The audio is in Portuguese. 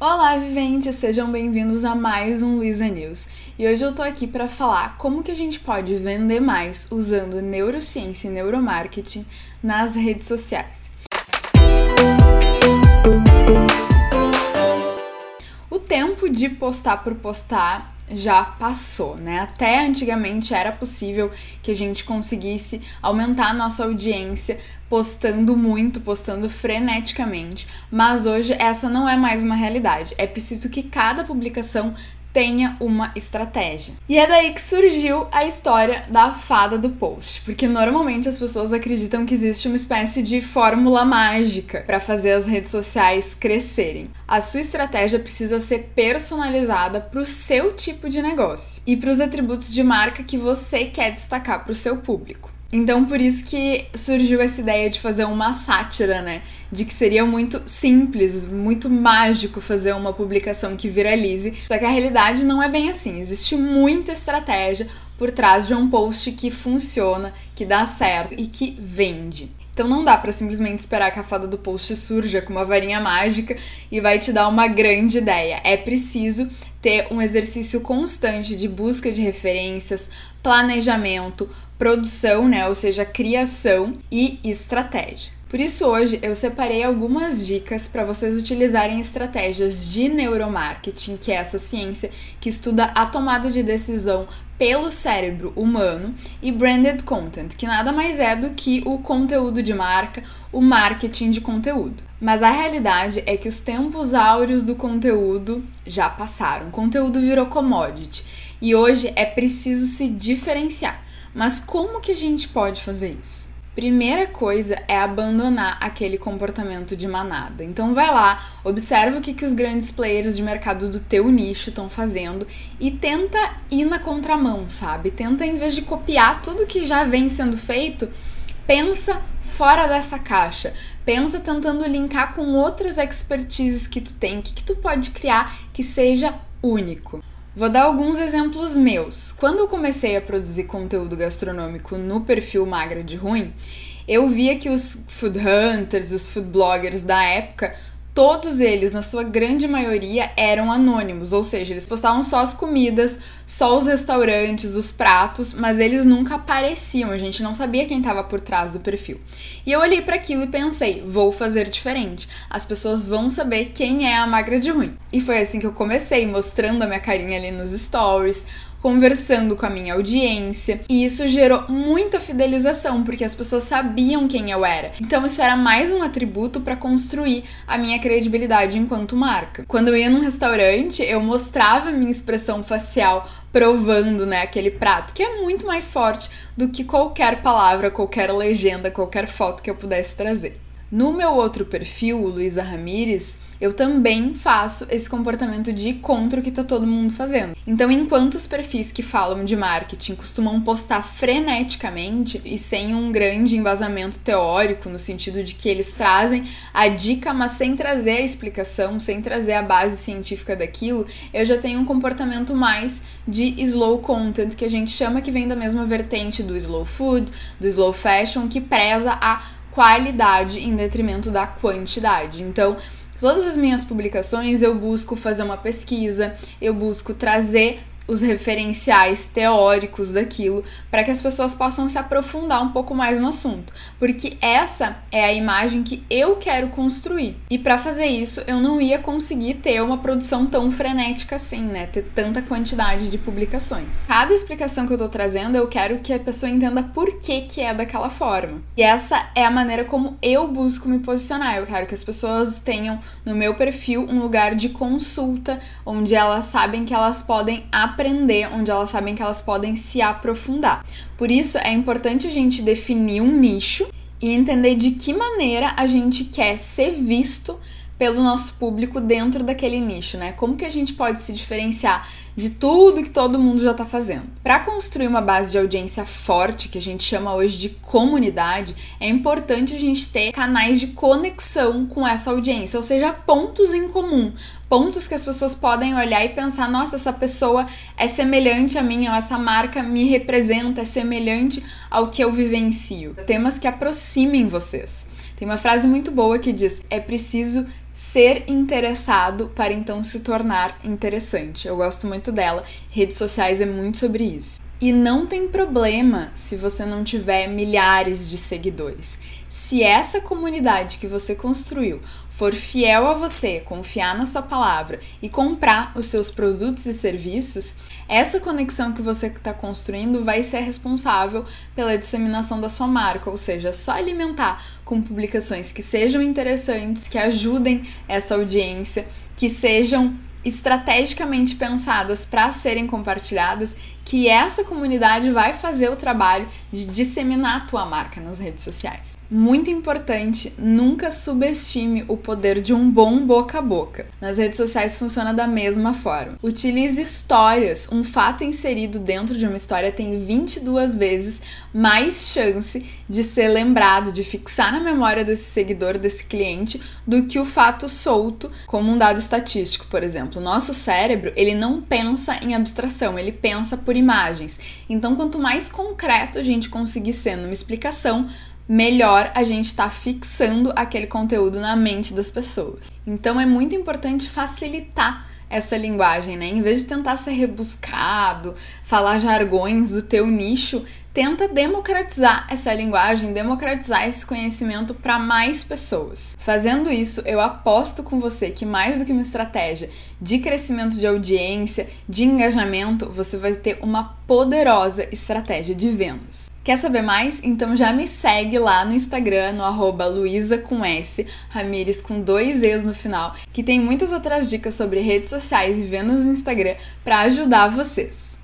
Olá, viventes! Sejam bem-vindos a mais um Luiza News. E hoje eu tô aqui para falar como que a gente pode vender mais usando neurociência e neuromarketing nas redes sociais. O tempo de postar por postar já passou, né? Até antigamente era possível que a gente conseguisse aumentar a nossa audiência postando muito, postando freneticamente, mas hoje essa não é mais uma realidade. É preciso que cada publicação tenha uma estratégia. E é daí que surgiu a história da fada do post, porque normalmente as pessoas acreditam que existe uma espécie de fórmula mágica para fazer as redes sociais crescerem. A sua estratégia precisa ser personalizada para o seu tipo de negócio e para os atributos de marca que você quer destacar para o seu público. Então, por isso que surgiu essa ideia de fazer uma sátira, né? De que seria muito simples, muito mágico fazer uma publicação que viralize. Só que a realidade não é bem assim. Existe muita estratégia por trás de um post que funciona, que dá certo e que vende. Então não dá para simplesmente esperar que a fada do post surja com uma varinha mágica e vai te dar uma grande ideia. É preciso ter um exercício constante de busca de referências, planejamento, produção, né, ou seja, criação e estratégia. Por isso hoje eu separei algumas dicas para vocês utilizarem estratégias de neuromarketing, que é essa ciência que estuda a tomada de decisão pelo cérebro humano, e branded content, que nada mais é do que o conteúdo de marca, o marketing de conteúdo. Mas a realidade é que os tempos áureos do conteúdo já passaram. O conteúdo virou commodity e hoje é preciso se diferenciar. Mas como que a gente pode fazer isso? Primeira coisa é abandonar aquele comportamento de manada. Então vai lá, observa o que, que os grandes players de mercado do teu nicho estão fazendo e tenta ir na contramão, sabe? Tenta, em vez de copiar tudo que já vem sendo feito, pensa fora dessa caixa. Pensa tentando linkar com outras expertises que tu tem, que, que tu pode criar que seja único. Vou dar alguns exemplos meus. Quando eu comecei a produzir conteúdo gastronômico no perfil Magra de Ruim, eu via que os food hunters, os food bloggers da época todos eles, na sua grande maioria, eram anônimos, ou seja, eles postavam só as comidas, só os restaurantes, os pratos, mas eles nunca apareciam, a gente não sabia quem estava por trás do perfil. E eu olhei para aquilo e pensei, vou fazer diferente. As pessoas vão saber quem é a magra de ruim. E foi assim que eu comecei, mostrando a minha carinha ali nos stories, conversando com a minha audiência, e isso gerou muita fidelização, porque as pessoas sabiam quem eu era. Então isso era mais um atributo para construir a minha credibilidade enquanto marca. Quando eu ia num restaurante, eu mostrava a minha expressão facial provando, né, aquele prato, que é muito mais forte do que qualquer palavra, qualquer legenda, qualquer foto que eu pudesse trazer. No meu outro perfil, o Luísa Ramires, eu também faço esse comportamento de contra o que tá todo mundo fazendo. Então, enquanto os perfis que falam de marketing costumam postar freneticamente e sem um grande embasamento teórico, no sentido de que eles trazem a dica, mas sem trazer a explicação, sem trazer a base científica daquilo, eu já tenho um comportamento mais de slow content, que a gente chama que vem da mesma vertente do slow food, do slow fashion, que preza a qualidade em detrimento da quantidade. Então, todas as minhas publicações eu busco fazer uma pesquisa, eu busco trazer os referenciais teóricos daquilo para que as pessoas possam se aprofundar um pouco mais no assunto, porque essa é a imagem que eu quero construir. E para fazer isso, eu não ia conseguir ter uma produção tão frenética assim, né? Ter tanta quantidade de publicações. Cada explicação que eu tô trazendo, eu quero que a pessoa entenda por que que é daquela forma. E essa é a maneira como eu busco me posicionar. Eu quero que as pessoas tenham no meu perfil um lugar de consulta onde elas sabem que elas podem aprender, onde elas sabem que elas podem se aprofundar. Por isso é importante a gente definir um nicho e entender de que maneira a gente quer ser visto pelo nosso público dentro daquele nicho, né? Como que a gente pode se diferenciar de tudo que todo mundo já está fazendo? Para construir uma base de audiência forte, que a gente chama hoje de comunidade, é importante a gente ter canais de conexão com essa audiência, ou seja, pontos em comum, pontos que as pessoas podem olhar e pensar: nossa, essa pessoa é semelhante a mim, ou essa marca me representa, é semelhante ao que eu vivencio. Temas que aproximem vocês. Tem uma frase muito boa que diz: é preciso ser interessado para então se tornar interessante. Eu gosto muito dela. Redes sociais é muito sobre isso. E não tem problema se você não tiver milhares de seguidores. Se essa comunidade que você construiu for fiel a você, confiar na sua palavra e comprar os seus produtos e serviços, essa conexão que você está construindo vai ser responsável pela disseminação da sua marca, ou seja, só alimentar com publicações que sejam interessantes, que ajudem essa audiência, que sejam estrategicamente pensadas para serem compartilhadas, que essa comunidade vai fazer o trabalho de disseminar a tua marca nas redes sociais. Muito importante, nunca subestime o poder de um bom boca a boca. Nas redes sociais funciona da mesma forma. Utilize histórias. Um fato inserido dentro de uma história tem 22 vezes mais chance de ser lembrado, de fixar na memória desse seguidor, desse cliente, do que o fato solto, como um dado estatístico, por exemplo. Nosso cérebro, ele não pensa em abstração, ele pensa por imagens. Então, quanto mais concreto a gente conseguir ser numa explicação, melhor a gente está fixando aquele conteúdo na mente das pessoas. Então, é muito importante facilitar essa linguagem, né? Em vez de tentar ser rebuscado, falar jargões do teu nicho, tenta democratizar essa linguagem, democratizar esse conhecimento para mais pessoas. Fazendo isso, eu aposto com você que mais do que uma estratégia de crescimento de audiência, de engajamento, você vai ter uma poderosa estratégia de vendas. Quer saber mais? Então já me segue lá no Instagram, no arroba com S, Ramires com dois E's no final, que tem muitas outras dicas sobre redes sociais e vendas no Instagram para ajudar vocês.